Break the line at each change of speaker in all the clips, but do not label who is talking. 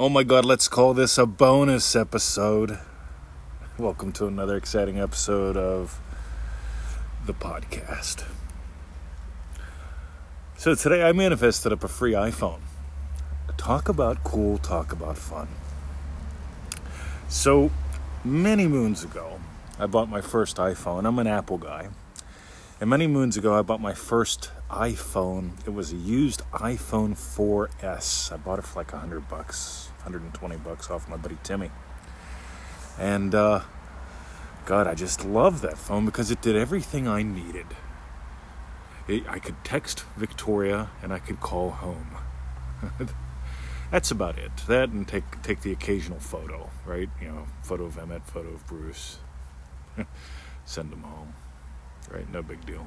Oh my god, let's call this a bonus episode. Welcome to another exciting episode of the podcast. So today I manifested up a free iPhone. Talk about cool, talk about fun. So many moons ago, I bought my first iPhone. I'm an Apple guy. And many moons ago, I bought my first iPhone. It was a used iPhone 4S. I bought it for like 100 bucks, 120 bucks off my buddy Timmy. And uh, God, I just love that phone because it did everything I needed. It, I could text Victoria and I could call home. That's about it. That and take take the occasional photo, right? You know, photo of Emmett, photo of Bruce. Send them home, right? No big deal.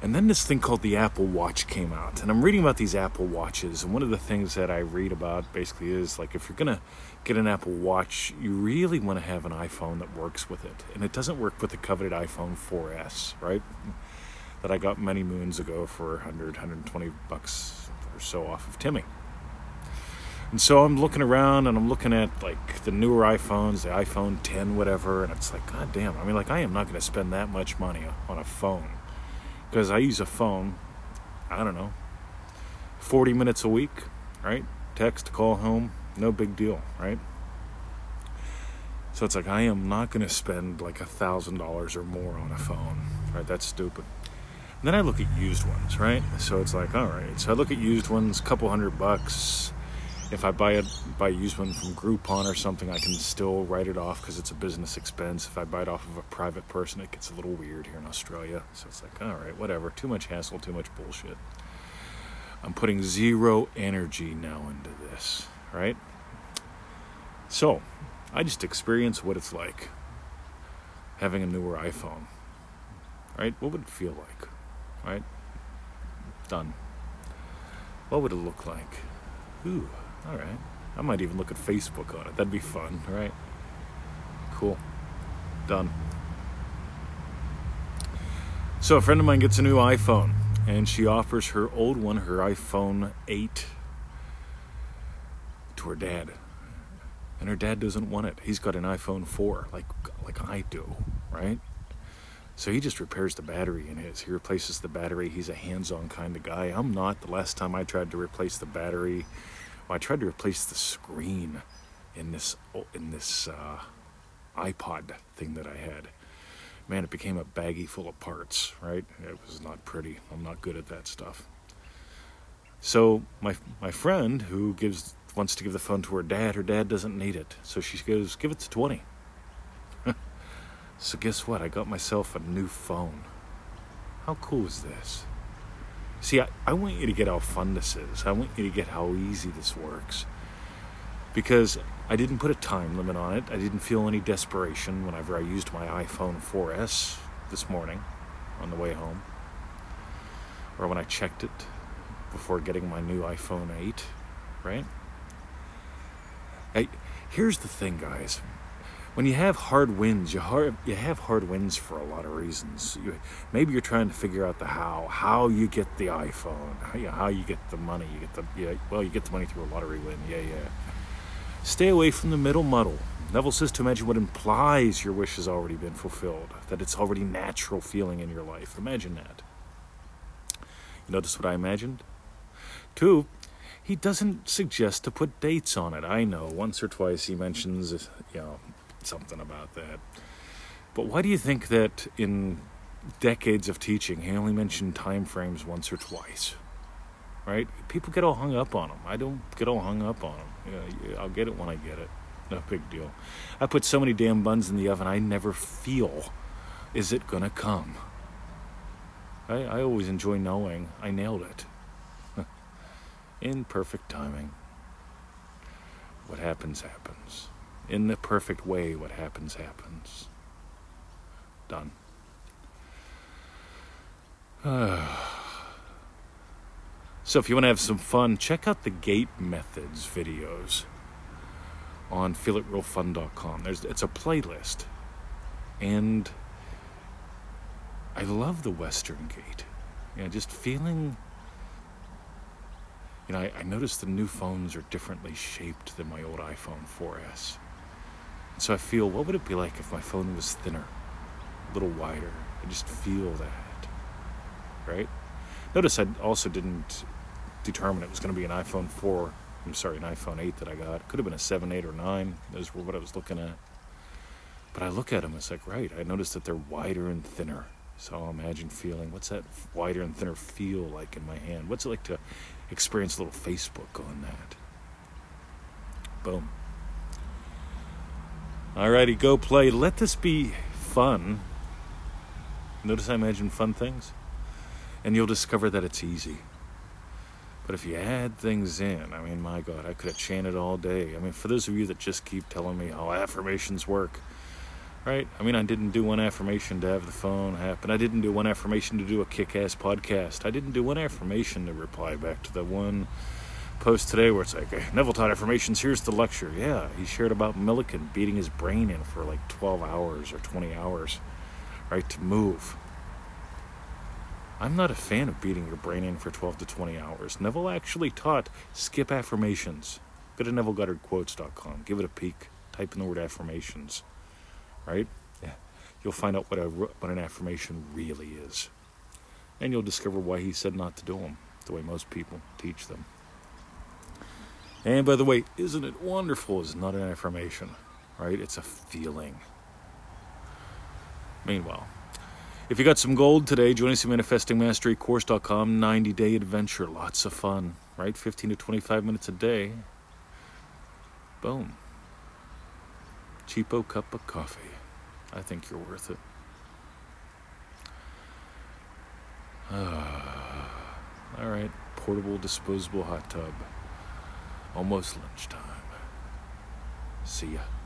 And then this thing called the Apple Watch came out. And I'm reading about these Apple Watches. And one of the things that I read about basically is like if you're going to get an Apple Watch, you really want to have an iPhone that works with it. And it doesn't work with the coveted iPhone 4S, right? That I got many moons ago for 100, 120 bucks or so off of Timmy. And so I'm looking around and I'm looking at like the newer iPhones, the iPhone 10, whatever, and it's like, God damn, I mean, like, I am not going to spend that much money on a phone because I use a phone, I don't know, 40 minutes a week, right? Text, call home, no big deal, right? So it's like I am not going to spend like a thousand dollars or more on a phone, right? That's stupid. And then I look at used ones, right? So it's like, all right. So I look at used ones, couple hundred bucks. If I buy a buy a used one from Groupon or something, I can still write it off because it's a business expense. If I buy it off of a private person, it gets a little weird here in Australia. So it's like, all right, whatever. Too much hassle, too much bullshit. I'm putting zero energy now into this, right? So, I just experience what it's like having a newer iPhone, right? What would it feel like, right? Done. What would it look like? Ooh, all right. I might even look at Facebook on it. That'd be fun, right? Cool. Done. So, a friend of mine gets a new iPhone, and she offers her old one, her iPhone 8, to her dad and her dad doesn't want it. He's got an iPhone 4, like like I do, right? So he just repairs the battery in his. He replaces the battery. He's a hands-on kind of guy. I'm not. The last time I tried to replace the battery, well, I tried to replace the screen in this in this uh, iPod thing that I had. Man, it became a baggie full of parts. Right? It was not pretty. I'm not good at that stuff. So my my friend who gives wants to give the phone to her dad. Her dad doesn't need it. So she goes, Give it to 20. so guess what? I got myself a new phone. How cool is this? See, I, I want you to get how fun this is. I want you to get how easy this works. Because I didn't put a time limit on it. I didn't feel any desperation whenever I used my iPhone 4S this morning on the way home. Or when I checked it before getting my new iPhone 8, right? Hey, here's the thing, guys. When you have hard wins, you hard, you have hard wins for a lot of reasons. You, maybe you're trying to figure out the how, how you get the iPhone, how you, how you get the money. You get the yeah, well, you get the money through a lottery win. Yeah, yeah. Stay away from the middle muddle. Neville says to imagine what implies your wish has already been fulfilled, that it's already natural feeling in your life. Imagine that. You notice what I imagined? Two, he doesn't suggest to put dates on it. I know once or twice he mentions, you know, something about that. But why do you think that in decades of teaching he only mentioned time frames once or twice? Right? People get all hung up on them. I don't get all hung up on them. You know, I'll get it when I get it. No big deal. I put so many damn buns in the oven. I never feel, is it gonna come? I, I always enjoy knowing I nailed it in perfect timing. What happens, happens. In the perfect way, what happens, happens. Done. so, if you want to have some fun, check out the Gate Methods videos on feelitrealfun.com. There's, it's a playlist. And I love the Western Gate. You know, just feeling you know, I, I noticed the new phones are differently shaped than my old iPhone 4S. So I feel, what would it be like if my phone was thinner, a little wider? I just feel that, right? Notice I also didn't determine it was going to be an iPhone 4. I'm sorry, an iPhone 8 that I got. Could have been a 7, 8, or 9. Those were what I was looking at. But I look at them, it's like, right, I noticed that they're wider and thinner. So I'll imagine feeling, what's that wider and thinner feel like in my hand? What's it like to experience a little Facebook on that? Boom. Alrighty, go play. Let this be fun. Notice I imagine fun things? And you'll discover that it's easy. But if you add things in, I mean, my God, I could have chanted all day. I mean, for those of you that just keep telling me how affirmations work, right? I mean, I didn't do one affirmation to have the phone happen. I didn't do one affirmation to do a kick ass podcast. I didn't do one affirmation to reply back to the one post today where it's like, Neville taught affirmations, here's the lecture. Yeah, he shared about Millikan beating his brain in for like 12 hours or 20 hours, right, to move. I'm not a fan of beating your brain in for 12 to 20 hours. Neville actually taught skip affirmations. Go to NevilleGoddardQuotes.com. Give it a peek. Type in the word affirmations right? Yeah. You'll find out what a what an affirmation really is, and you'll discover why he said not to do them the way most people teach them. And by the way, isn't it wonderful? Is not an affirmation, right? It's a feeling. Meanwhile, if you got some gold today, join us at manifestingmasterycourse.com. 90 day adventure, lots of fun, right? 15 to 25 minutes a day. Boom. Cheapo cup of coffee. I think you're worth it. all right, portable disposable hot tub. Almost lunchtime. See ya.